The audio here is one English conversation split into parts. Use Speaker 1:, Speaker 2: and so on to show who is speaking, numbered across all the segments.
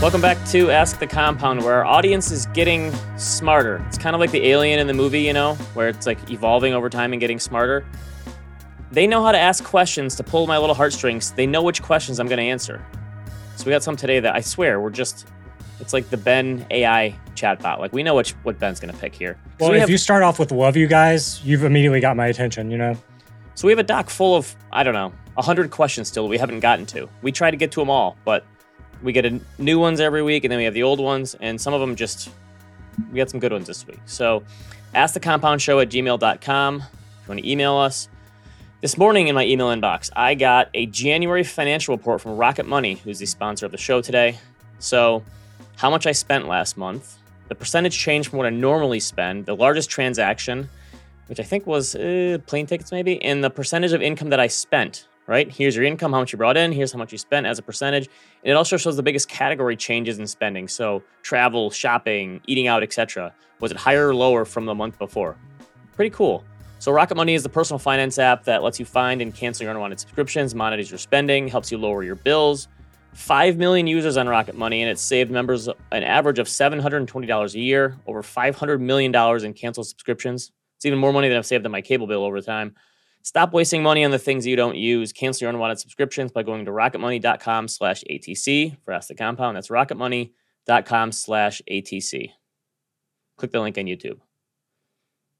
Speaker 1: Welcome back to Ask the Compound, where our audience is getting smarter. It's kind of like the alien in the movie, you know, where it's like evolving over time and getting smarter. They know how to ask questions to pull my little heartstrings. They know which questions I'm going to answer. So we got some today that I swear we're just, it's like the Ben AI chatbot. Like we know which what Ben's going to pick here.
Speaker 2: Well,
Speaker 1: we
Speaker 2: if
Speaker 1: have,
Speaker 2: you start off with love you guys, you've immediately got my attention, you know?
Speaker 1: so we have a doc full of, I don't know, 100 questions still we haven't gotten to. We try to get to them all, but we get a, new ones every week and then we have the old ones and some of them just we got some good ones this week. So ask the compound show at gmail.com if you want to email us. This morning in my email inbox i got a january financial report from rocket money who's the sponsor of the show today. So how much i spent last month the percentage change from what i normally spend the largest transaction which i think was uh, plane tickets maybe and the percentage of income that i spent right here's your income how much you brought in here's how much you spent as a percentage and it also shows the biggest category changes in spending. So travel, shopping, eating out, etc. Was it higher or lower from the month before? Pretty cool. So Rocket Money is the personal finance app that lets you find and cancel your unwanted subscriptions, monitors your spending, helps you lower your bills. 5 million users on Rocket Money, and it's saved members an average of $720 a year, over $500 million in canceled subscriptions. It's even more money than I've saved on my cable bill over time. Stop wasting money on the things you don't use. Cancel your unwanted subscriptions by going to rocketmoney.com slash ATC for Ask the Compound. That's rocketmoney.com slash ATC. Click the link on YouTube.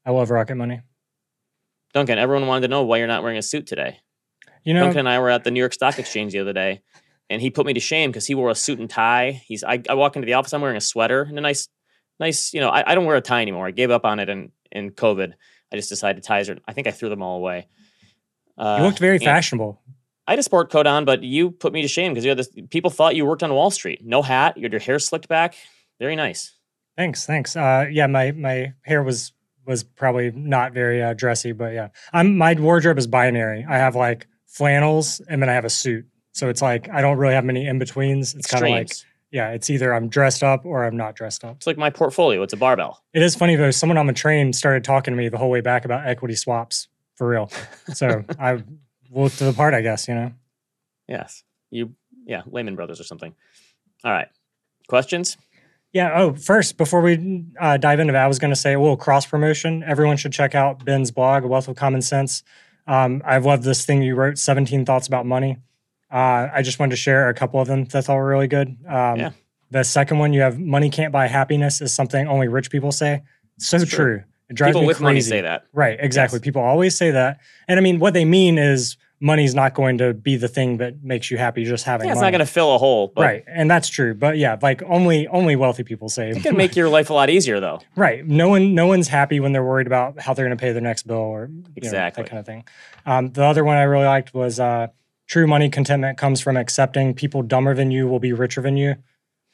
Speaker 2: I love Rocket Money.
Speaker 1: Duncan, everyone wanted to know why you're not wearing a suit today.
Speaker 2: You know,
Speaker 1: Duncan and I were at the New York Stock Exchange the other day, and he put me to shame because he wore a suit and tie. He's I, I walk into the office, I'm wearing a sweater and a nice, nice, you know, I, I don't wear a tie anymore. I gave up on it in, in COVID. I just decided to ties are, I think I threw them all away. Uh,
Speaker 2: you looked very fashionable.
Speaker 1: I had a sport coat on, but you put me to shame because you had this. People thought you worked on Wall Street. No hat. You had your hair slicked back. Very nice.
Speaker 2: Thanks, thanks. Uh, yeah, my my hair was was probably not very uh, dressy, but yeah, I'm my wardrobe is binary. I have like flannels, and then I have a suit. So it's like I don't really have many in betweens. It's kind of like. Yeah, it's either I'm dressed up or I'm not dressed up.
Speaker 1: It's like my portfolio. It's a barbell.
Speaker 2: It is funny though. Someone on the train started talking to me the whole way back about equity swaps for real. So I looked to the part, I guess. You know.
Speaker 1: Yes. You. Yeah. Lehman Brothers or something. All right. Questions?
Speaker 2: Yeah. Oh, first, before we uh, dive into that, I was going to say a little cross promotion. Everyone should check out Ben's blog, A Wealth of Common Sense. Um, I've loved this thing you wrote, 17 Thoughts About Money. Uh, I just wanted to share a couple of them That's all really good. Um,
Speaker 1: Yeah.
Speaker 2: The second one, you have money can't buy happiness is something only rich people say. So true.
Speaker 1: true.
Speaker 2: It drives
Speaker 1: People
Speaker 2: me
Speaker 1: with
Speaker 2: crazy.
Speaker 1: money say that.
Speaker 2: Right, exactly.
Speaker 1: Yes.
Speaker 2: People always say that. And I mean, what they mean is money's not going to be the thing that makes you happy just having
Speaker 1: Yeah, it's
Speaker 2: money.
Speaker 1: not going to fill a hole,
Speaker 2: right. And that's true. But yeah, like only only wealthy people say
Speaker 1: it can make your life a lot easier, though.
Speaker 2: Right. No one no one's happy when they're worried about how they're going to pay their next bill or you know,
Speaker 1: Exactly.
Speaker 2: that kind of thing. Um, the other one I really liked was uh, true money contentment comes from accepting people dumber than you will be richer than you.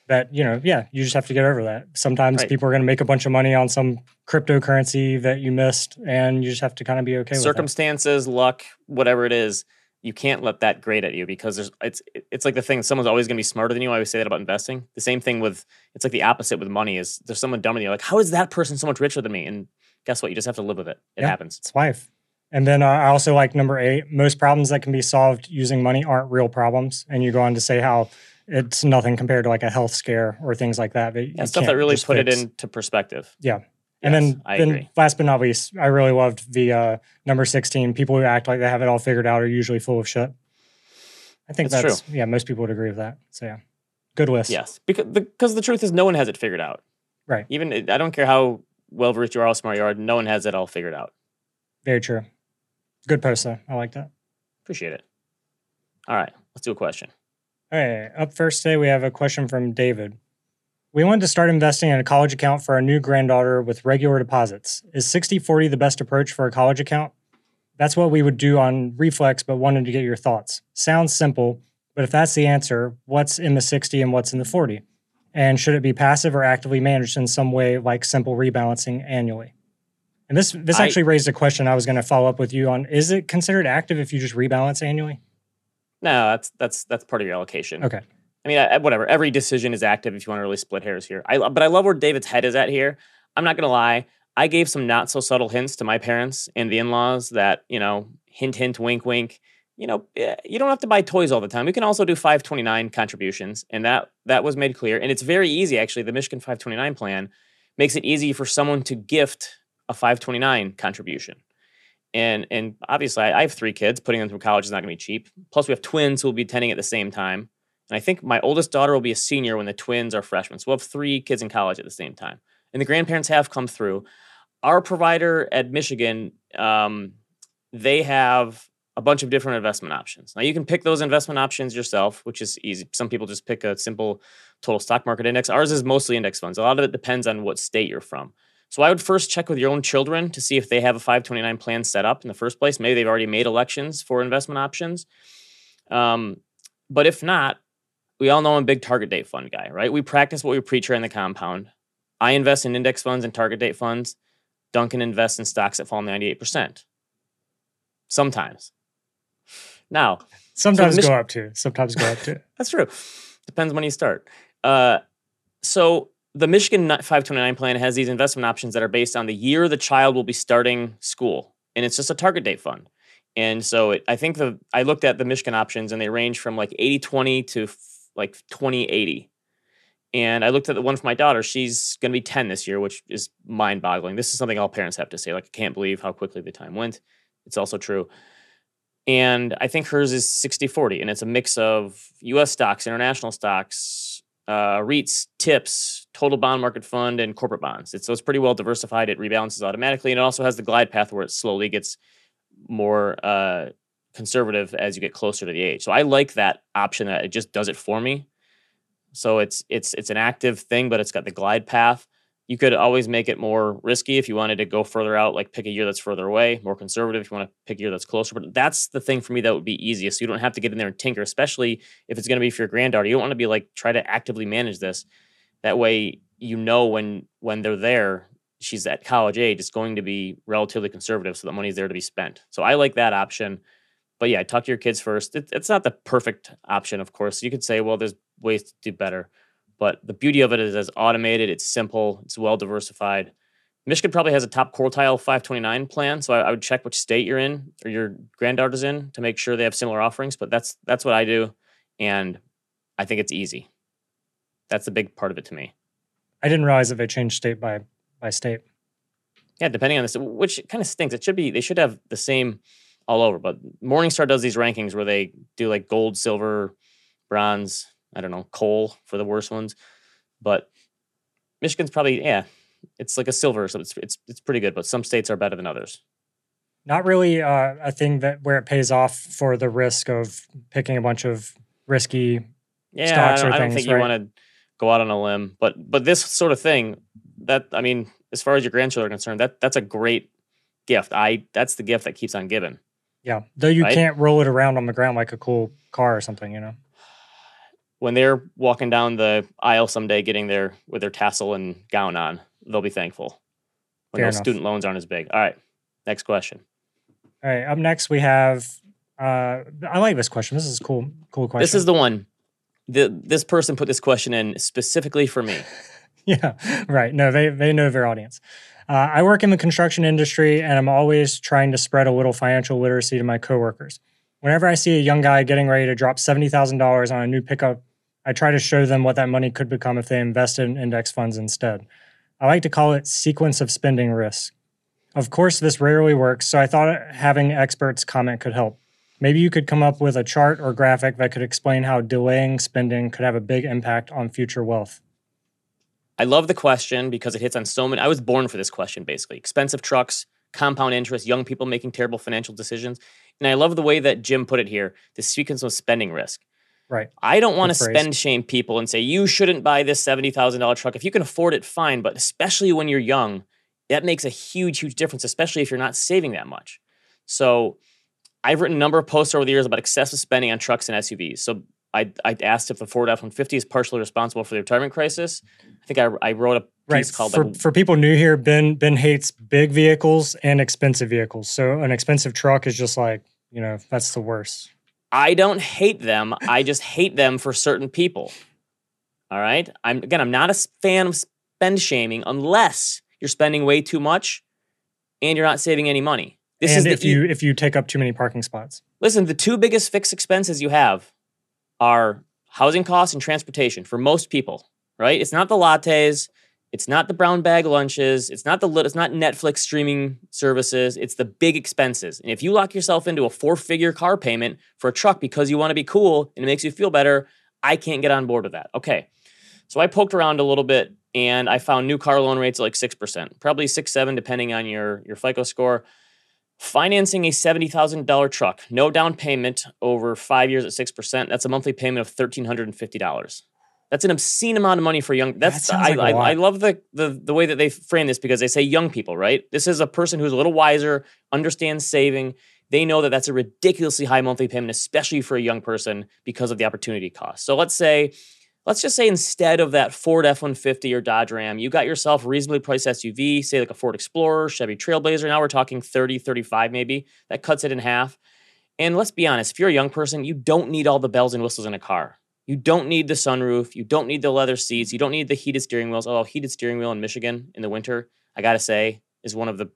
Speaker 2: That you know, yeah, you just have to get over that. Sometimes
Speaker 1: Right.
Speaker 2: people are going to make a bunch of money on some cryptocurrency that you missed, and you just have to kind of be okay with.
Speaker 1: Circumstances, luck, whatever it is, you can't let that grate at you because there's it's it's like the thing. Someone's always going to be smarter than you. I always say that about investing. The same thing with it's like the opposite with money. Is there's someone dumber than you? Like how is that person so much richer than me? And guess what? You just have to live with it. It
Speaker 2: Yeah.
Speaker 1: happens.
Speaker 2: It's life. And then uh, I also like number eight. Most problems that can be solved using money aren't real problems. And you go on to say how it's nothing compared to like a health scare or things like that. that
Speaker 1: Yeah, stuff that really put
Speaker 2: fix.
Speaker 1: it into perspective.
Speaker 2: Yeah. And
Speaker 1: Yes,
Speaker 2: then,
Speaker 1: I
Speaker 2: then
Speaker 1: agree.
Speaker 2: last but not least, I really loved the uh, number 16. People who act like they have it all figured out are usually full of shit. I think
Speaker 1: That's
Speaker 2: that's, yeah, most people would agree with that. So yeah, good list.
Speaker 1: Yes, because the, because the truth is, no one has it figured out.
Speaker 2: Right.
Speaker 1: Even I don't care how well versed you are, how smart you are. No one has it all figured out.
Speaker 2: Very true. Good post though. I like that.
Speaker 1: Appreciate it. All right, let's do a question.
Speaker 2: All right. Up first today, we have a question from David. We wanted to start investing in a college account for our new granddaughter with regular deposits. Is 60 40 the best approach for a college account? That's what we would do on Reflex, but wanted to get your thoughts. Sounds simple, but if that's the answer, what's in the 60 and what's in the 40? And should it be passive or actively managed in some way, like simple rebalancing annually? And this this
Speaker 1: I-
Speaker 2: actually raised a question I was going to follow up with you on. Is it considered active if you just rebalance annually?
Speaker 1: No, that's that's that's part of your allocation.
Speaker 2: Okay.
Speaker 1: I mean, I, whatever. Every decision is active if you want to really split hairs here. I but I love where David's head is at here. I'm not gonna lie. I gave some not so subtle hints to my parents and the in-laws that you know, hint, hint, wink, wink. you know, eh, you don't have to buy toys all the time. You can also do 529 contributions, and that that was made clear. And it's very easy, actually. The Michigan 529 plan makes it easy for someone to gift a 529 contribution. And and obviously, I, I have three kids. Putting them through college is not going to be cheap. Plus, we have twins who will be attending at the same time. And I think my oldest daughter will be a senior when the twins are freshmen. So we'll have three kids in college at the same time. And the grandparents have come through. Our provider at Michigan, um, they have a bunch of different investment options. Now you can pick those investment options yourself, which is easy. Some people just pick a simple total stock market index. Ours is mostly index funds. A lot of it depends on what state you're from. So I would first check with your own children to see if they have a 529 plan set up in the first place. Maybe they've already made elections for investment options. Um, but if not, we all know I'm a big target date fund guy, right? We practice what we preach here in the compound. I invest in index funds and target date funds. Duncan invests in stocks that fall 98%. Sometimes. Now,
Speaker 2: sometimes so go up to, sometimes go up to.
Speaker 1: That's true. Depends when you start. Uh, so the Michigan 529 plan has these investment options that are based on the year the child will be starting school, and it's just a target date fund. And so it, I think the I looked at the Michigan options, and they range from like 80 20 to f- like 2080. And I looked at the one for my daughter. She's going to be 10 this year, which is mind boggling. This is something all parents have to say. Like, I can't believe how quickly the time went. It's also true. And I think hers is 60 40, and it's a mix of US stocks, international stocks, uh, REITs, TIPS, total bond market fund, and corporate bonds. It's, so it's pretty well diversified. It rebalances automatically, and it also has the glide path where it slowly gets more uh, conservative as you get closer to the age. So I like that option that it just does it for me. So it's it's it's an active thing, but it's got the glide path. You could always make it more risky if you wanted to go further out, like pick a year that's further away, more conservative if you want to pick a year that's closer. But that's the thing for me that would be easiest. So you don't have to get in there and tinker, especially if it's going to be for your granddaughter. You don't want to be like try to actively manage this. That way you know when when they're there, she's at college age, it's going to be relatively conservative so the money's there to be spent. So I like that option. But yeah, talk to your kids first. It, it's not the perfect option, of course. You could say, well, there's ways to do better. But the beauty of it is it's automated, it's simple, it's well diversified. Michigan probably has a top quartile 529 plan, so I, I, would check which state you're in or your granddaughter's in to make sure they have similar offerings. But that's that's what I do, and I think it's easy. That's the big part of it to me.
Speaker 2: I didn't realize that they changed state by by state.
Speaker 1: Yeah, depending on this, which kind of stinks. It should be they should have the same all over. But Morningstar does these rankings where they do like gold, silver, bronze, I don't know, coal for the worst ones. But Michigan's probably yeah, it's like a silver, so it's it's it's pretty good. But some states are better than others.
Speaker 2: Not really uh, a thing that where it pays off for the risk of picking a bunch of risky
Speaker 1: yeah,
Speaker 2: stocks
Speaker 1: I
Speaker 2: don't,
Speaker 1: I
Speaker 2: don't
Speaker 1: think
Speaker 2: right?
Speaker 1: you want to go out on a limb. But but this sort of thing, that I mean, as far as your grandchildren are concerned, that that's a great gift. I that's the gift that keeps on giving.
Speaker 2: Yeah, though you
Speaker 1: Right?
Speaker 2: can't roll it around on the ground like a cool car or something, you know.
Speaker 1: When they're walking down the aisle someday, getting their with their tassel and gown on, they'll be thankful. When
Speaker 2: Fair
Speaker 1: those
Speaker 2: enough.
Speaker 1: student loans aren't as big. All right, next question.
Speaker 2: All right, up next we have. Uh, I like this question. This is a cool, cool question.
Speaker 1: This is the one. The, this person put this question in specifically for me.
Speaker 2: yeah, right. No, they they know their audience. Uh, I work in the construction industry, and I'm always trying to spread a little financial literacy to my coworkers. Whenever I see a young guy getting ready to drop seventy thousand dollars on a new pickup, I try to show them what that money could become if they invested in index funds instead. I like to call it sequence of spending risk. Of course, this rarely works, so I thought having experts comment could help. Maybe you could come up with a chart or graphic that could explain how delaying spending could have a big impact on future wealth.
Speaker 1: I love the question because it hits on so many. I was born for this question, basically. Expensive trucks, compound interest, young people making terrible financial decisions. And I love the way that Jim put it here the sequence of spending risk.
Speaker 2: Right.
Speaker 1: I don't want to spend shame people and say, you shouldn't buy this $70,000 truck. If you can afford it, fine. But especially when you're young, that makes a huge, huge difference, especially if you're not saving that much. So I've written a number of posts over the years about excessive spending on trucks and SUVs. So I, I asked if the Ford F 150 is partially responsible for the retirement crisis. I think I, I wrote a
Speaker 2: Right.
Speaker 1: called
Speaker 2: For,
Speaker 1: like,
Speaker 2: for people new here, Ben Ben hates big vehicles and expensive vehicles. So an expensive truck is just like, you know, that's the worst.
Speaker 1: I don't hate them. I just hate them for certain people. All right. I'm again. I'm not a fan of spend shaming unless you're spending way too much and you're not saving any money. This
Speaker 2: and
Speaker 1: is
Speaker 2: if
Speaker 1: e-
Speaker 2: you if you take up too many parking spots.
Speaker 1: Listen, the two biggest fixed expenses you have are housing costs and transportation for most people, right? It's not the lattes, it's not the brown bag lunches, it's not the it's not Netflix streaming services, it's the big expenses. And if you lock yourself into a four-figure car payment for a truck because you want to be cool and it makes you feel better, I can't get on board with that. Okay. So I poked around a little bit and I found new car loan rates like 6%, probably 6 7 depending on your your FICO score financing a $70,000 truck, no down payment over five years at 6%, that's a monthly payment of $1,350. That's an obscene amount of money for young. That's
Speaker 2: sounds
Speaker 1: I,
Speaker 2: like a
Speaker 1: I. I love the, the the way that they frame this because they say young people, right? This is a person who's a little wiser, understands saving. They know that that's a ridiculously high monthly payment, especially for a young person because of the opportunity cost. So let's say, let's just say instead of that Ford F 150 or Dodge Ram, you got yourself a reasonably priced SUV, say like a Ford Explorer, Chevy Trailblazer. Now we're talking 30, 35 maybe. That cuts it in half. And let's be honest, if you're a young person, you don't need all the bells and whistles in a car. You don't need the sunroof. You don't need the leather seats. You don't need the heated steering wheels. Although heated steering wheel in Michigan in the winter, I gotta say, is one of the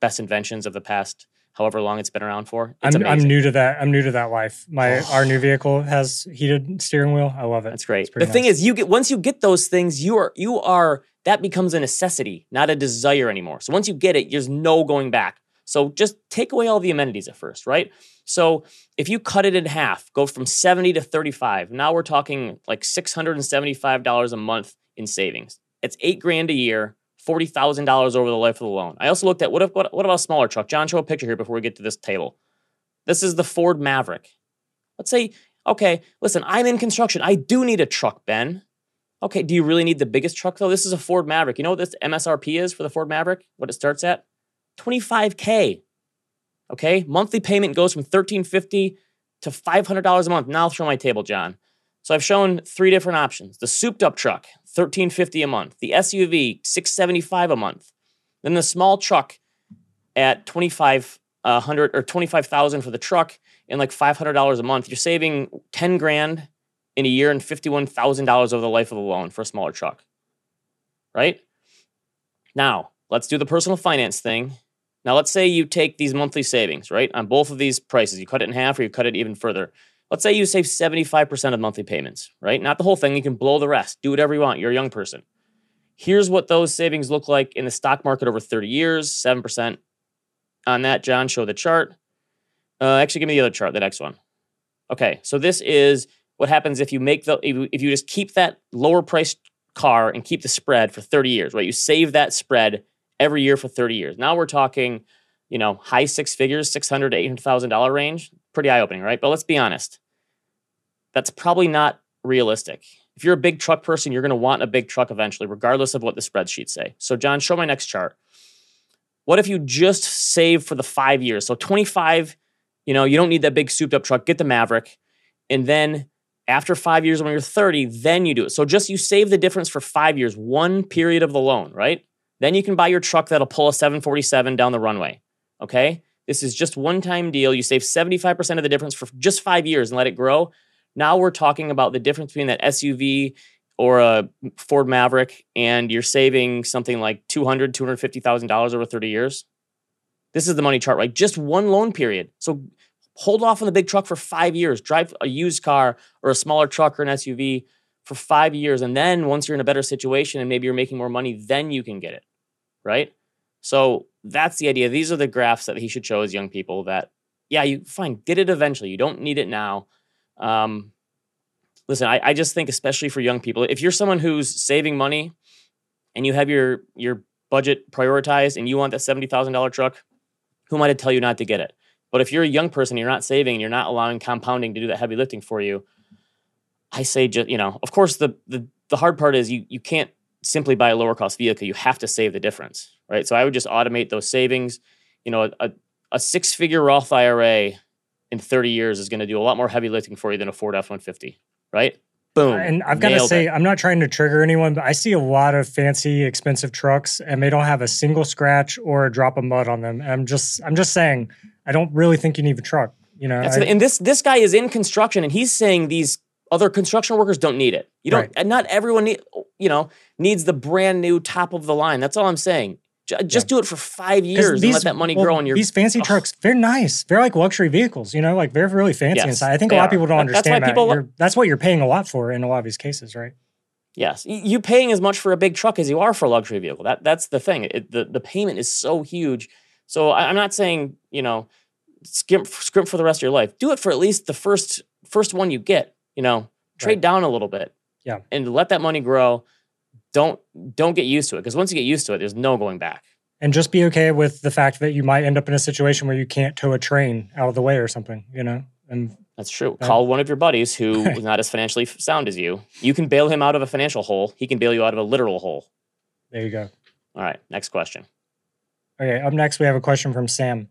Speaker 1: best inventions of the past however long it's been around for. It's
Speaker 2: I'm, I'm new to that. I'm new to that life. My our new vehicle has heated steering wheel. I love it.
Speaker 1: That's great. The
Speaker 2: pretty
Speaker 1: thing is, you get once you get those things, you are you are that becomes a necessity, not a desire anymore. So once you get it, there's no going back. So just take away all the amenities at first, right? So if you cut it in half, go from 70 to 35, now we're talking like $675 a month in savings. It's eight grand a year, $40,000 over the life of the loan. I also looked at what, if, what, what about a smaller truck? John, show a picture here before we get to this table. This is the Ford Maverick. Let's say, okay, listen, I'm in construction. I do need a truck, Ben. Okay, do you really need the biggest truck though? This is a Ford Maverick. You know what this MSRP is for the Ford Maverick? What it starts at? 25K. Okay, monthly payment goes from 1350 to $500 a month. Now I'll show my table, John. So I've shown three different options. The souped up truck, 1350 a month. The SUV, 675 a month. Then the small truck at 2500 or 25,000 for the truck and like $500 a month. You're saving 10 grand in a year and $51,000 over the life of the loan for a smaller truck. Right? Now, let's do the personal finance thing. Now, let's say you take these monthly savings, right, on both of these prices. You cut it in half or you cut it even further. Let's say you save 75% of monthly payments, right? Not the whole thing. You can blow the rest. Do whatever you want. You're a young person. Here's what those savings look like in the stock market over 30 years 7% on that. John, show the chart. Uh, actually, give me the other chart, the next one. Okay, so this is what happens if you make the if you, just keep that lower priced car and keep the spread for 30 years, right? You save that spread every year for 30 years. Now we're talking, you know, high six figures, 600 to 800,000 dollar range. Pretty eye opening, right? But let's be honest. That's probably not realistic. If you're a big truck person, you're going to want a big truck eventually, regardless of what the spreadsheets say. So, John, show my next chart. What if you just save for the five years? So, 25, you know, you don't need that big souped up truck, get the Maverick. And then after five years, when you're 30, then you do it. So, just you save the difference for five years, one period of the loan, right? Then you can buy your truck that'll pull a 747 down the runway. Okay. This is just one time deal. You save 75% of the difference for just five years and let it grow. Now we're talking about the difference between that SUV or a Ford Maverick, and you're saving something like $200,000, $250,000 over 30 years. This is the money chart, right? Just one loan period. So hold off on the big truck for five years, drive a used car or a smaller truck or an SUV for five years. And then once you're in a better situation and maybe you're making more money, then you can get it, right? So that's the idea. These are the graphs that he should show his young people that, yeah, you fine, get it eventually. You don't need it now. Um, listen, I, I just think, especially for young people, if you're someone who's saving money and you have your your budget prioritized and you want that seventy thousand dollar truck, who am I to tell you not to get it? But if you're a young person, you're not saving, you're not allowing compounding to do that heavy lifting for you. I say, just you know, of course, the the the hard part is you you can't simply buy a lower cost vehicle. You have to save the difference, right? So I would just automate those savings. You know, a, a six figure Roth IRA in 30 years is going to do a lot more heavy lifting for you than a Ford F 150, right? Boom.
Speaker 2: And I've got to say,
Speaker 1: it.
Speaker 2: I'm not trying to trigger anyone, but I see a lot of fancy, expensive trucks, and they don't have a single scratch or a drop of mud on them. And I'm just, I'm just saying, I don't really think you need a truck. You know,
Speaker 1: That's
Speaker 2: I-
Speaker 1: the- and this this guy is in construction, and he's saying these other construction workers don't need it. You don't,
Speaker 2: Right.
Speaker 1: and not everyone need, you know needs the brand new top of the line. That's all I'm saying. J- just do it for five years and let that money
Speaker 2: well,
Speaker 1: grow on your.
Speaker 2: These fancy
Speaker 1: Ugh.
Speaker 2: trucks, they're nice. They're like luxury vehicles, you know, like they're really fancy
Speaker 1: Yes,
Speaker 2: inside. I think a lot of people don't
Speaker 1: that's why
Speaker 2: understand that.
Speaker 1: people
Speaker 2: You're- that's what you're paying a lot for in a lot of these cases, right?
Speaker 1: Yes, you paying as much for a big truck as you are for a luxury vehicle. That that's the thing. It, the the payment is so huge. So I, I'm not saying you know skimp scrimp for the rest of your life. Do it for at least the first first one you get. You know, trade
Speaker 2: Right.
Speaker 1: down a little bit.
Speaker 2: Yeah.
Speaker 1: and let that money grow. Don't don't get used to it because once you get used to it, there's no going back.
Speaker 2: And just be okay with the fact that you might end up in a situation where you can't tow a train out of the way or something, you know? And
Speaker 1: That's true.
Speaker 2: Right.
Speaker 1: Call one of your buddies who is not as financially sound as you. You can bail him out of a financial hole. He can bail you out of a literal hole.
Speaker 2: there you go.
Speaker 1: All right, next question.
Speaker 2: Okay, up next we have a question from Sam.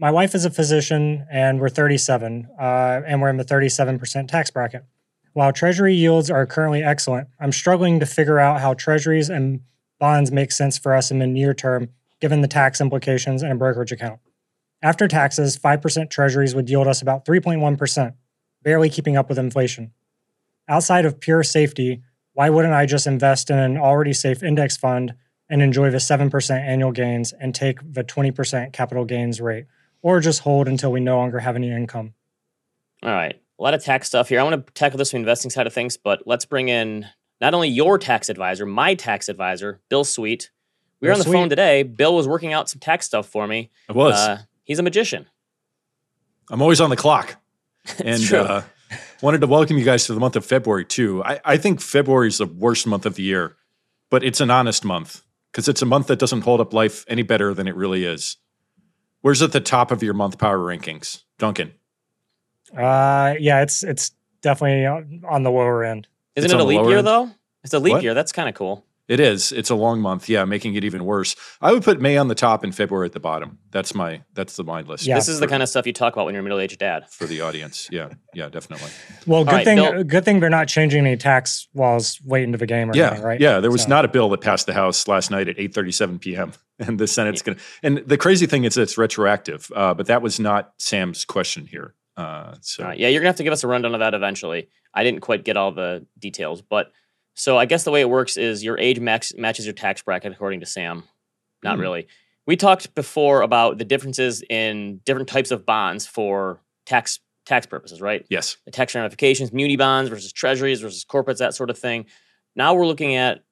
Speaker 2: My wife is a physician and we're 37, uh, and we're in the 37% tax bracket. While treasury yields are currently excellent, I'm struggling to figure out how treasuries and bonds make sense for us in the near term, given the tax implications and a brokerage account. After taxes, 5% treasuries would yield us about 3.1%, barely keeping up with inflation. Outside of pure safety, why wouldn't I just invest in an already safe index fund and enjoy the 7% annual gains and take the 20% capital gains rate, or just hold until we no longer have any income.
Speaker 1: All right, a lot of tax stuff here. I want to tackle this from the investing side of things, but let's bring in not only your tax advisor, my tax advisor, Bill Sweet. We were
Speaker 2: Bill
Speaker 1: on the phone today. Bill was working out some tax stuff for me.
Speaker 3: I was.
Speaker 1: Uh, he's a magician.
Speaker 3: I'm always on the clock. And
Speaker 1: true.
Speaker 3: uh, wanted to welcome you guys to the month of February too. I, I think February is the worst month of the year, but it's an honest month because it's a month that doesn't hold up life any better than it really is. Where's at the top of your month power rankings, Duncan?
Speaker 2: Uh, yeah, it's it's definitely on on the lower end.
Speaker 1: Isn't
Speaker 3: it's
Speaker 1: it a leap year
Speaker 3: end?
Speaker 1: though? It's a leap
Speaker 3: What?
Speaker 1: year. That's kind of cool.
Speaker 3: It is. It's a long month. Yeah, making it even worse. I would put May on the top and February at the bottom. That's my that's the mind list.
Speaker 2: Yeah.
Speaker 1: This is the kind of stuff you talk about when you're a middle-aged dad.
Speaker 3: for the audience. Yeah, yeah, definitely.
Speaker 2: Well, good
Speaker 1: right,
Speaker 2: thing
Speaker 1: Bill-
Speaker 2: good thing they're not changing any tax laws late into the game or
Speaker 3: Yeah,
Speaker 2: anything, right?
Speaker 3: yeah. There was
Speaker 2: So-
Speaker 3: not a bill that passed the House last night at 8:37 p.m. and the Senate's going to. And the crazy thing is, it's retroactive. Uh, but that was not Sam's question here. Uh, so
Speaker 1: right, yeah, you're gonna have to give us a rundown of that eventually. I didn't quite get all the details, but so I guess the way it works is your age max matches your tax bracket according to Sam. Not
Speaker 3: Hmm.
Speaker 1: really. We talked before about the differences in different types of bonds for tax tax purposes, right?
Speaker 3: yes,
Speaker 1: The tax ramifications, muni bonds versus treasuries versus corporates, that sort of thing. Now we're looking at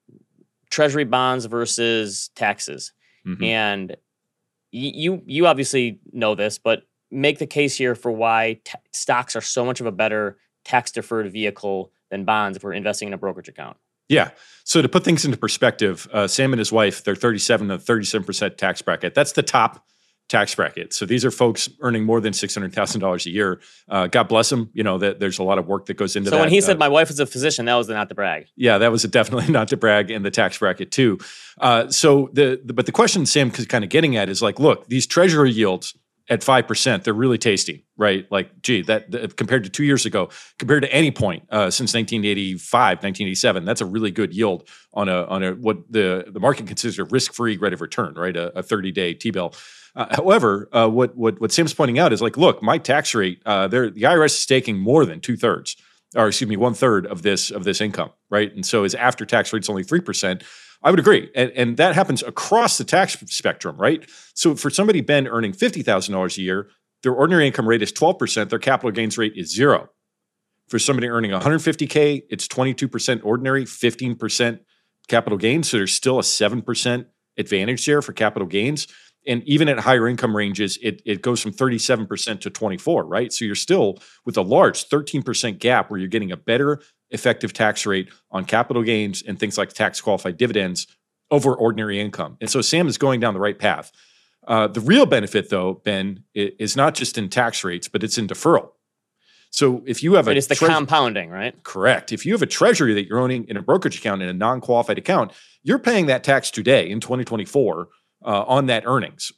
Speaker 1: treasury bonds versus taxes.
Speaker 3: Mhm.
Speaker 1: And y- you you obviously know this, but make the case here for why ta stocks are so much of a better tax deferred vehicle than bonds if we're investing in a brokerage account.
Speaker 3: yeah. So to put things into perspective, uh, Sam and his wife, they're 37 to 37 percent tax bracket. That's the top tax bracket. So these are folks earning more than six hundred thousand dollars a year. Uh, God bless them. You know that there's a lot of work that goes into that.
Speaker 1: So
Speaker 3: that.
Speaker 1: when he
Speaker 3: Uh,
Speaker 1: said my wife is a physician, that was not the brag.
Speaker 3: Yeah, that was definitely not to brag in the tax bracket too. Uh, so the, the but the question Sam is kind of getting at is like, look, these treasury yields at five percent, they're really tasty, right? Like, gee, that, that- compared to two years ago, compared to any point uh, since 1985, 1987, that's a really good yield on a on a what the the market considers a risk free rate of return, right? A, a 30 day T bill. Uh, however, uh, what what what Sam's pointing out is like, look, my tax rate, uh, the IRS is taking more than two thirds or excuse me, one third of this of this income, right? And so his after tax rate's only three percent. I would agree, and, and that happens across the tax spectrum, right? So for somebody Ben earning fifty thousand dollars a year, their ordinary income rate is twelve percent. Their capital gains rate is zero. For somebody earning one hundred fifty k, it's twenty two percent ordinary, fifteen percent capital gains. So there's still a seven percent advantage there for capital gains. And even at higher income ranges, it, it goes from 37% to 24, right? So you're still with a large 13% gap where you're getting a better effective tax rate on capital gains and things like tax qualified dividends over ordinary income. And so Sam is going down the right path. Uh, the real benefit, though, Ben, is not just in tax rates, but it's in deferral. So if you have
Speaker 1: But
Speaker 3: a
Speaker 1: it's the
Speaker 3: treas-
Speaker 1: compounding, right?
Speaker 3: Correct. If you have a treasury that you're owning in a brokerage account in a non-qualified account, you're paying that tax today in 2024 uh, on that earnings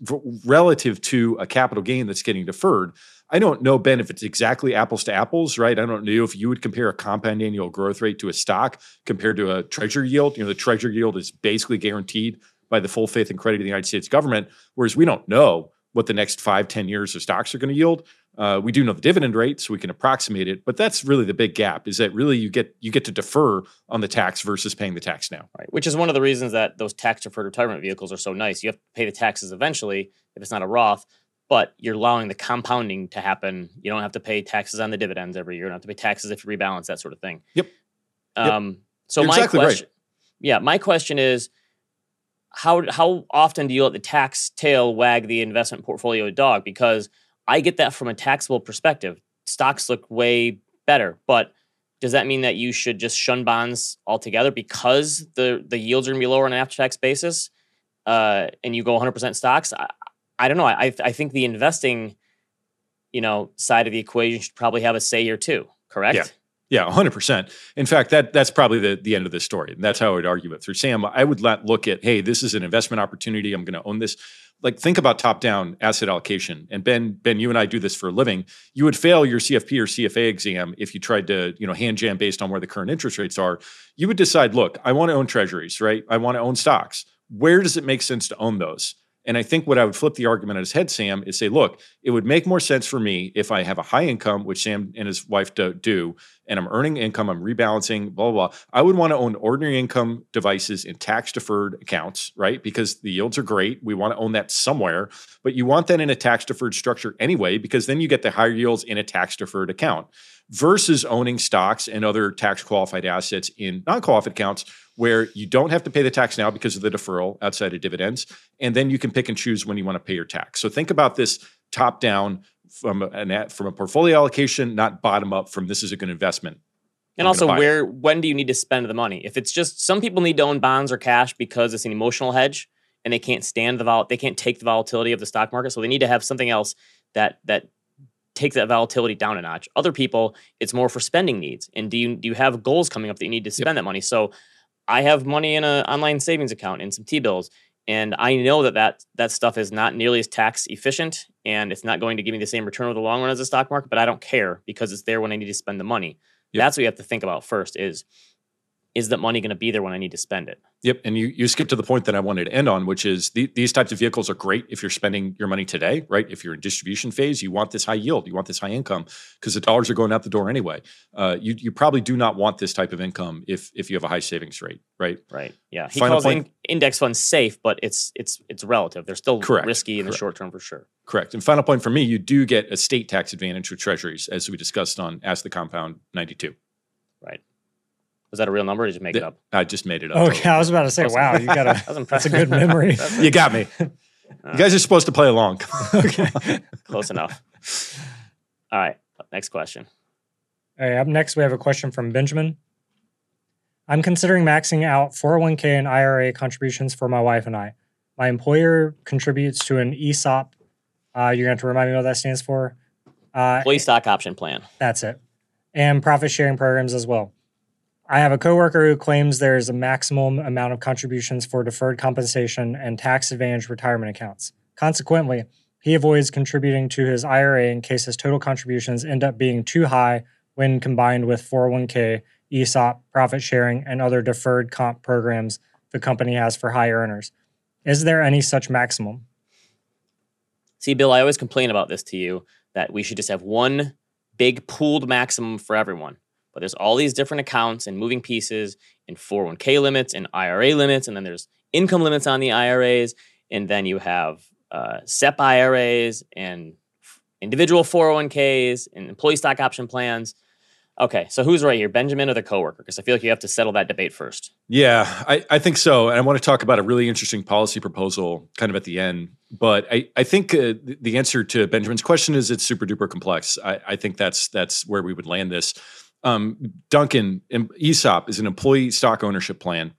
Speaker 3: relative to a capital gain that's getting deferred. I don't know, Ben, if it's exactly apples to apples, right? I don't know if you would compare a compound annual growth rate to a stock compared to a treasury yield. You know, the treasury yield is basically guaranteed by the full faith and credit of the United States government, whereas we don't know what the next five, ten years of stocks are going to yield. Uh, we do know the dividend rate, so we can approximate it. But that's really the big gap: is that really you get you get to defer on the tax versus paying the tax now.
Speaker 1: Right. Which is one of the reasons that those tax deferred retirement vehicles are so nice. You have to pay the taxes eventually if it's not a Roth, but you're allowing the compounding to happen. You don't have to pay taxes on the dividends every year. You don't have to pay taxes if you rebalance that sort of thing.
Speaker 3: Yep. Yep.
Speaker 1: Um, so
Speaker 3: You're
Speaker 1: my
Speaker 3: exactly right.
Speaker 1: question, yeah, my question is, how how often do you let the tax tail wag the investment portfolio dog? Because I get that from a taxable perspective. Stocks look way better, but does that mean that you should just shun bonds altogether because the the yields are going to be lower on an after tax basis, uh, and you go 100% stocks? I, I don't know. I I think the investing, you know, side of the equation should probably have a say here too. Correct?
Speaker 3: Yeah. Yeah, 100%. In fact, that that's probably the, the end of the story. And that's how I would argue it through Sam. I would not look at, hey, this is an investment opportunity. I'm going to own this. Like think about top-down asset allocation. And Ben, Ben, you and I do this for a living. You would fail your CFP or CFA exam if you tried to, you know, hand jam based on where the current interest rates are. You would decide, look, I want to own treasuries, right? I want to own stocks. Where does it make sense to own those? And I think what I would flip the argument on his head, Sam, is say, look, it would make more sense for me if I have a high income, which Sam and his wife do, and I'm earning income, I'm rebalancing, blah, blah, blah. I would want to own ordinary income devices in tax deferred accounts, right? Because the yields are great. We want to own that somewhere, but you want that in a tax deferred structure anyway, because then you get the higher yields in a tax deferred account versus owning stocks and other tax qualified assets in non qualified accounts where you don't have to pay the tax now because of the deferral outside of dividends. And then you can pick and choose when you want to pay your tax. So think about this top down from an from a portfolio allocation, not bottom up from this is a good investment.
Speaker 1: And
Speaker 3: I'm
Speaker 1: also,
Speaker 3: gonna it.
Speaker 1: where when do you need to spend the money? If it's just some people need to own bonds or cash because it's an emotional hedge and they can't stand the vol, they can't take the volatility of the stock market, so they need to have something else that that takes that volatility down a notch. Other people, it's more for spending needs. And do you do you have goals coming up that you need to spend that money? So, I have money in an online savings account and some T bills, and I know that, that that stuff is not nearly as tax efficient, and it's not going to give me the same return over the long run as the stock market. But I don't care because it's there when I need to spend the money.
Speaker 3: Yep.
Speaker 1: That's what you have to think about first is is that money going to be there when I need to spend it?
Speaker 3: Yep, and you you skipped to the point that I wanted to end on, which is the, these types of vehicles are great if you're spending your money today, right? If you're in distribution phase, you want this high yield, you want this high income because the dollars are going out the door anyway. Uh, you you probably do not want this type of income if if you have a high savings rate, right?
Speaker 1: Right. Yeah. He
Speaker 3: Final
Speaker 1: calls
Speaker 3: point.
Speaker 1: index funds safe, but it's it's it's relative. They're still
Speaker 3: Correct,
Speaker 1: risky in the short term for sure.
Speaker 3: Correct. And final point for me, you do get a state tax advantage with treasuries, as we discussed on Ask the Compound 92.
Speaker 1: Right. Was that a real number or did you make it up?
Speaker 3: I just made it up.
Speaker 2: Okay, I was about to say,
Speaker 1: Close
Speaker 2: wow, you got
Speaker 1: That
Speaker 2: a
Speaker 1: was
Speaker 2: that's a
Speaker 1: impressive.
Speaker 2: good memory.
Speaker 1: That's-
Speaker 3: You got me. You guys are supposed to play along.
Speaker 2: okay.
Speaker 1: Close enough. All right. Next question.
Speaker 2: All right, up next, we have a question from Benjamin. I'm considering maxing out 401k and IRA contributions for my wife and I. My employer contributes to an ESOP. Uh, you're going to have to remind me what that stands for. Uh,
Speaker 1: Employee stock option plan.
Speaker 2: That's it. And profit sharing programs as well. I have a coworker who claims there's a maximum amount of contributions for deferred compensation and tax advantage retirement accounts. Consequently, he avoids contributing to his IRA in case his total contributions end up being too high when combined with 401k, ESOP, profit sharing, and other deferred comp programs the company has for high earners. Is there any such maximum?
Speaker 1: See, Bill, I always complain about this to you that we should just have one big pooled maximum for everyone. But there's all these different accounts and moving pieces and 401k limits and IRA limits. And then there's income limits on the IRAs. And then you have uh, SEP IRAs and individual 401ks and employee stock option plans. Okay, so who's right here, Benjamin or the coworker? Because I feel like you have to settle that debate first.
Speaker 3: Yeah, I, I think so. And I want to talk about a really interesting policy proposal kind of at the end. But I, I think uh, the answer to Benjamin's question is it's super duper complex. I, I think that's that's where we would land this. Um, Duncan, ESOP is an employee stock ownership plan.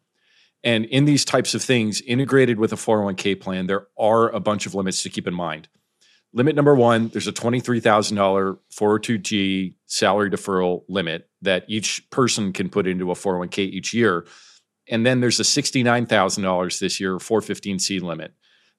Speaker 3: And in these types of things, integrated with a 401k plan, there are a bunch of limits to keep in mind. Limit number one, there's a $23,000 402G salary deferral limit that each person can put into a 401k each year. And then there's a $69,000 this year 415C limit.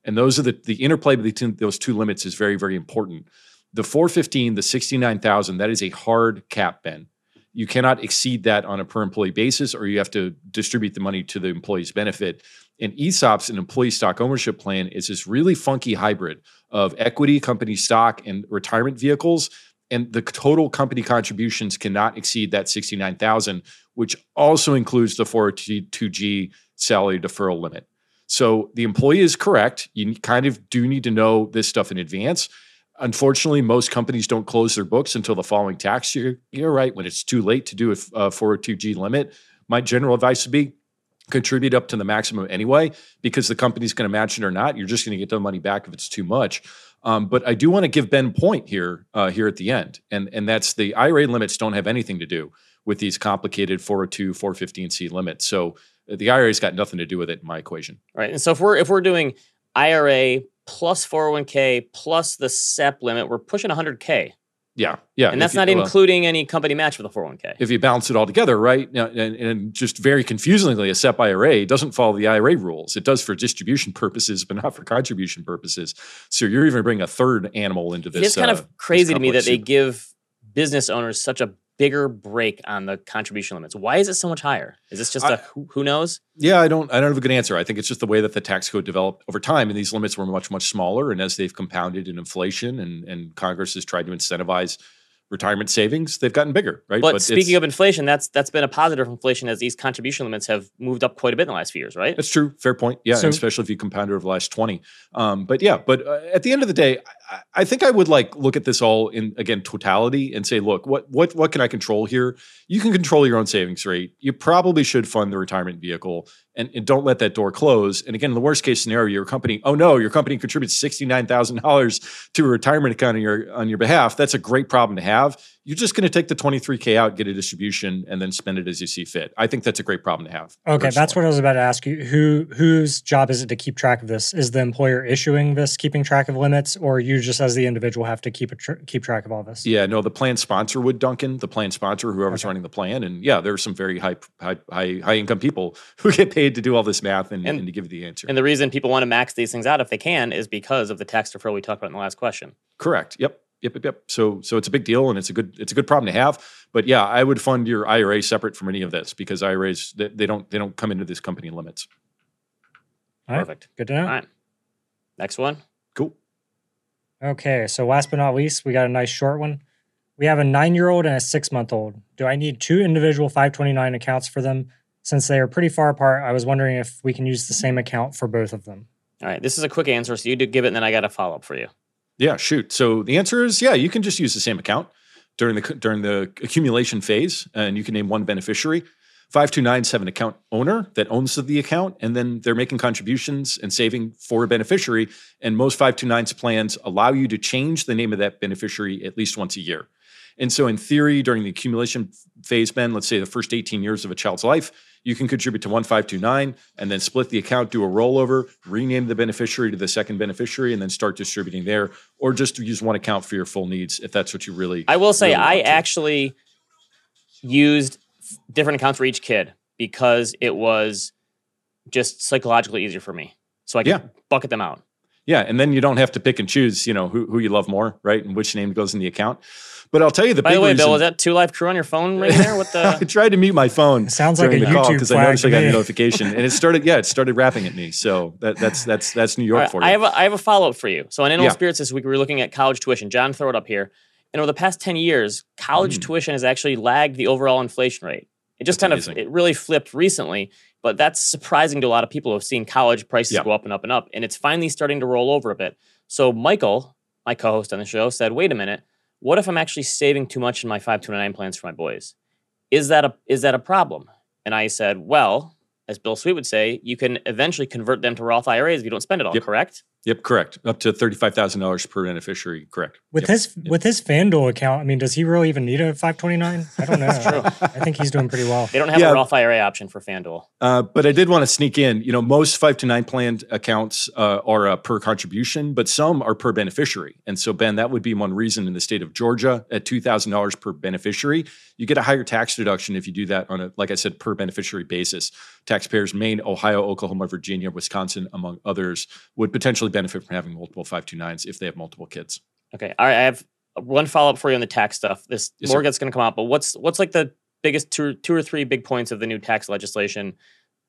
Speaker 3: And those are the, the interplay between those two limits is very, very important. The 415, the 69,000, that is a hard cap, Ben. You cannot exceed that on a per employee basis, or you have to distribute the money to the employee's benefit. And ESOPs, an employee stock ownership plan, is this really funky hybrid of equity, company stock, and retirement vehicles. And the total company contributions cannot exceed that 69,000, which also includes the 402G salary deferral limit. So the employee is correct. You kind of do need to know this stuff in advance. Unfortunately, most companies don't close their books until the following tax year. You're right, when it's too late to do a 402G limit. My general advice would be contribute up to the maximum anyway, because the company's going to match it or not. You're just going to get the money back if it's too much. Um, but I do want to give Ben point here uh, here at the end, and and that's the IRA limits don't have anything to do with these complicated 402 415c limits. So uh, the IRA's got nothing to do with it in my equation.
Speaker 1: Right. And so if we're if we're doing IRA plus 401k plus the SEP limit, we're pushing 100k.
Speaker 3: Yeah, yeah,
Speaker 1: and that's you, not including any company match for the 401k.
Speaker 3: If you balance it all together, right? And, and, just very confusingly, a SEP IRA doesn't follow the IRA rules. It does for distribution purposes, but not for contribution purposes. So you're even bringing a third animal into this.
Speaker 1: It's kind uh, of crazy to me that they give business owners such a bigger break on the contribution limits. Why is it so much higher? Is this just I, a who, who, knows?
Speaker 3: Yeah, I don't I don't have a good answer. I think it's just the way that the tax code developed over time and these limits were much much smaller and as they've compounded in inflation and and Congress has tried to incentivize retirement savings, they've gotten bigger, right?
Speaker 1: But, but speaking of inflation, that's that's been a positive inflation as these contribution limits have moved up quite a bit in the last few years, right?
Speaker 3: That's true. Fair point. Yeah, so, especially if you compound it over the last 20. Um, but yeah, but uh, at the end of the day, I, think I would like look at this all in again totality and say, look, what what what can I control here? You can control your own savings rate. You probably should fund the retirement vehicle and, and, don't let that door close. And again, in the worst case scenario, your company, oh no, your company contributes sixty nine thousand dollars to a retirement account on your on your behalf. That's a great problem to have. You're just going to take the twenty three k out, get a distribution, and then spend it as you see fit. I think that's a great problem to have.
Speaker 2: Okay, personally. that's what I was about to ask you. Who whose job is it to keep track of this? Is the employer issuing this, keeping track of limits, or you just as the individual have to keep a tr- keep track of all this?
Speaker 3: Yeah, no, the plan sponsor would Duncan, the plan sponsor, whoever's okay. running the plan, and yeah, there are some very high high high, high income people who get paid paid to do all this math and, and, and to give you the answer.
Speaker 1: And the reason people want to max these things out if they can is because of the tax deferral we talked about in the last question.
Speaker 3: Correct. Yep. Yep, yep, yep. So, so it's a big deal, and it's a good, it's a good problem to have. But yeah, I would fund your IRA separate from any of this because IRAs they, they don't, they don't come into this company limits.
Speaker 2: All right. Perfect. Good to know. All
Speaker 1: right. Next one.
Speaker 3: Cool.
Speaker 2: Okay, so last but not least, we got a nice short one. We have a nine-year-old and a six-month-old. Do I need two individual 529 accounts for them? Since they are pretty far apart, I was wondering if we can use the same account for both of them.
Speaker 1: All right, this is a quick answer, so you do give it, and then I got a follow up for you.
Speaker 3: Yeah, shoot. So the answer is yeah, you can just use the same account during the during the accumulation phase, and you can name one beneficiary. Five two nine seven account owner that owns the account, and then they're making contributions and saving for a beneficiary. And most 529s plans allow you to change the name of that beneficiary at least once a year. And so, in theory, during the accumulation phase, Ben, let's say the first 18 years of a child's life, you can contribute to 1529 and then split the account, do a rollover, rename the beneficiary to the second beneficiary, and then start distributing there, or just use one account for your full needs if that's what you really.
Speaker 1: I will say,
Speaker 3: really
Speaker 1: I actually used different accounts for each kid because it was just psychologically easier for me. So I could yeah. bucket them out.
Speaker 3: Yeah, and then you don't have to pick and choose, you know, who, who you love more, right? And which name goes in the account. But I'll tell you the.
Speaker 1: By the way, Bill, was that Two Live Crew on your phone right there? What the?
Speaker 3: I tried to mute my phone.
Speaker 2: It sounds like a the YouTube
Speaker 3: because I noticed I got a notification, and it started. Yeah, it started rapping at me. So that, that's that's that's New York right, for you.
Speaker 1: I have a, I have a follow up for you. So on Animal yeah. Spirits this week, we were looking at college tuition. John, throw it up here. And over the past ten years, college mm. tuition has actually lagged the overall inflation rate. It just that's kind amazing. of it really flipped recently, but that's surprising to a lot of people who have seen college prices yeah. go up and up and up, and it's finally starting to roll over a bit. So Michael, my co-host on the show, said, "Wait a minute." What if I'm actually saving too much in my 529 plans for my boys? Is that a is that a problem? And I said, well, as Bill Sweet would say, you can eventually convert them to Roth IRAs if you don't spend it all,
Speaker 3: yep.
Speaker 1: correct?
Speaker 3: Yep, correct. Up to thirty-five thousand dollars per beneficiary. Correct.
Speaker 2: With
Speaker 3: yep.
Speaker 2: his
Speaker 3: yep.
Speaker 2: with his FanDuel account, I mean, does he really even need a five twenty-nine? I don't know. I think he's doing pretty well.
Speaker 1: They don't have yeah. a Roth IRA option for FanDuel.
Speaker 3: Uh, but I did want to sneak in. You know, most five to nine planned accounts uh, are uh, per contribution, but some are per beneficiary. And so, Ben, that would be one reason in the state of Georgia at two thousand dollars per beneficiary, you get a higher tax deduction if you do that on a, like I said, per beneficiary basis. Taxpayers, Maine, Ohio, Oklahoma, Virginia, Wisconsin, among others, would potentially benefit from having multiple multiple 529s if they have multiple kids.
Speaker 1: Okay. All right. I have one follow up for you on the tax stuff. This yes, more gets going to come out, but what's what's like the biggest two, two or three big points of the new tax legislation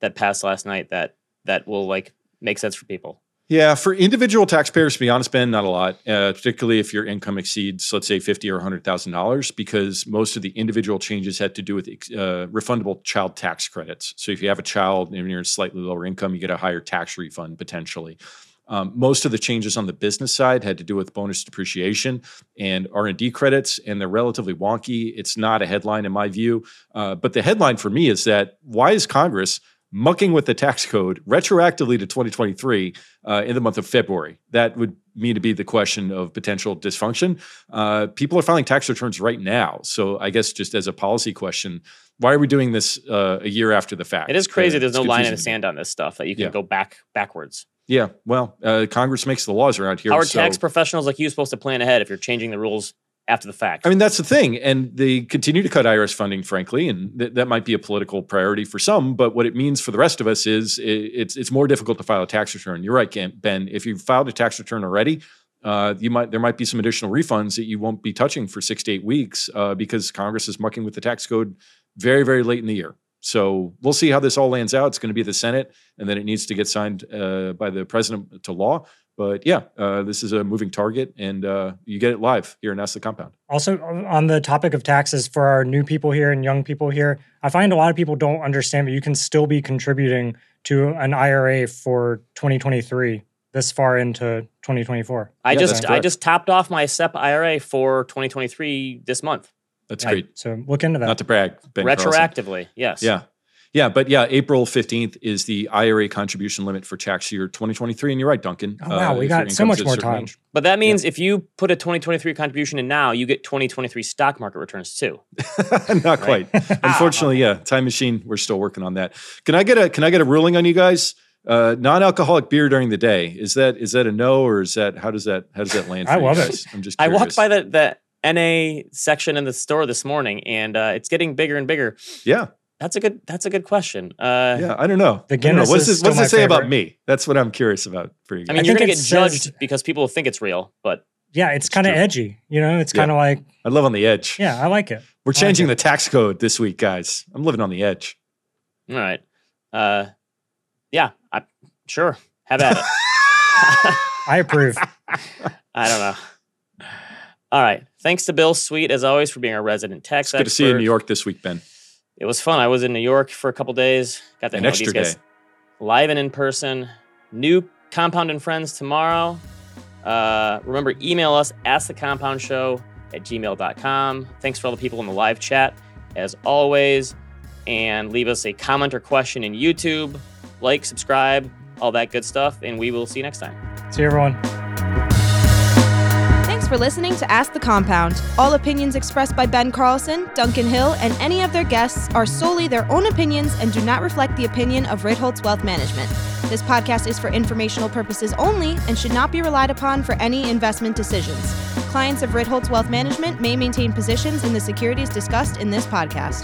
Speaker 1: that passed last night that that will like make sense for people?
Speaker 3: Yeah, for individual taxpayers, to be honest, Ben, not a lot. Uh, particularly if your income exceeds, let's say, fifty or hundred thousand dollars, because most of the individual changes had to do with uh, refundable child tax credits. So if you have a child and you're in slightly lower income, you get a higher tax refund potentially. Um, most of the changes on the business side had to do with bonus depreciation and R&D credits, and they're relatively wonky. It's not a headline in my view, uh, but the headline for me is that why is Congress mucking with the tax code retroactively to 2023 uh, in the month of February. That would mean to be the question of potential dysfunction. Uh, people are filing tax returns right now. So I guess just as a policy question, why are we doing this uh, a year after the fact?
Speaker 1: It is crazy.
Speaker 3: Uh,
Speaker 1: There's no line in the
Speaker 3: confusing to me.
Speaker 1: sand on this stuff that you can
Speaker 3: Yeah.
Speaker 1: go back backwards.
Speaker 3: Yeah, well, uh, Congress makes the laws around here.
Speaker 1: How are
Speaker 3: so-
Speaker 1: tax professionals like you supposed to plan ahead if you're changing the rules after the fact?
Speaker 3: I mean, that's the thing. And they continue to cut IRS funding, frankly, and th- that might be a political priority for some. But what it means for the rest of us is i it's it's more difficult to file a tax return. You're right, Ben. If you've filed a tax return already, uh, you might there might be some additional refunds that you won't be touching for six to eight weeks uh, because Congress is mucking with the tax code very very late in the year. So we'll see how this all lands out. It's going to be the Senate, and then it needs to get signed uh, by the president to law. But yeah, uh, this is a moving target, and uh, you get it live here in Ask the Compound.
Speaker 2: Also, on the topic of taxes for our new people here and young people here, I find a lot of people don't understand, but you can still be contributing to an IRA for 2023 this far into 2024.
Speaker 1: I
Speaker 3: Yeah,
Speaker 1: just I just topped off my SEP IRA for 2023 this month
Speaker 3: That's
Speaker 2: Right.
Speaker 3: great.
Speaker 2: So look into that.
Speaker 3: Not to brag, Ben Carlson.
Speaker 1: retroactively. Yes.
Speaker 3: Yeah. Yeah, but yeah, April 15th is the IRA contribution limit for tax year 2023. And you're right, Duncan.
Speaker 2: Oh, wow, we got so much more time.
Speaker 3: range.
Speaker 1: But that means if you put a 2023 contribution in now, you get 2023 stock market returns too.
Speaker 3: Not quite. Unfortunately, yeah. Time machine, we're still working on that. Can I get a can I get a ruling on you guys? Uh, non-alcoholic beer during the day. Is that is that a no or is that how does that how does that land?
Speaker 2: I
Speaker 3: for you
Speaker 2: love it.
Speaker 3: I'm just
Speaker 1: I walked by the the NA section in the store this morning, and uh, it's getting bigger and bigger.
Speaker 3: Yeah.
Speaker 1: That's a good. That's a good question. Uh,
Speaker 3: Yeah, I don't know.
Speaker 2: The
Speaker 3: I don't know. What's
Speaker 2: is
Speaker 3: this, what's
Speaker 2: my
Speaker 3: it say about me? That's what I'm curious about for you
Speaker 1: I mean,
Speaker 2: I
Speaker 1: you're gonna
Speaker 2: it
Speaker 1: get
Speaker 2: says-
Speaker 1: judged because people think it's real, but
Speaker 2: yeah, it's kind of edgy. You know, it's
Speaker 3: Yeah.
Speaker 2: kind of like,
Speaker 3: I live on the edge.
Speaker 2: yeah, I like it.
Speaker 3: We're
Speaker 2: I like
Speaker 3: changing
Speaker 2: it.
Speaker 3: the tax code this week, guys. I'm living on the edge.
Speaker 1: all right. Uh, yeah, I, sure. Have at it.
Speaker 2: I approve.
Speaker 1: I don't know. All right. Thanks to Bill Sweet, as always, for being our resident tax
Speaker 3: It's good to see you in. New York this week, Ben.
Speaker 1: It was fun. I was in New York for a couple days. Got to
Speaker 3: An
Speaker 1: hang out with
Speaker 3: extra
Speaker 1: these guys
Speaker 3: day.
Speaker 1: live and in person. New Compound and Friends tomorrow. Uh, remember, email us, at askthecompoundshow at gmail.com. Thanks for all the people in the live chat, as always. And leave us a comment or question in YouTube. Like, subscribe, all that good stuff. And we will see you next time.
Speaker 2: See you, everyone.
Speaker 4: For listening to Ask the Compound. All opinions expressed by Ben Carlson, Duncan Hill, and any of their guests are solely their own opinions and do not reflect the opinion of Ritholtz Wealth Management. This podcast is for informational purposes only and should not be relied upon for any investment decisions. Clients of Ritholtz Wealth Management may maintain positions in the securities discussed in this podcast.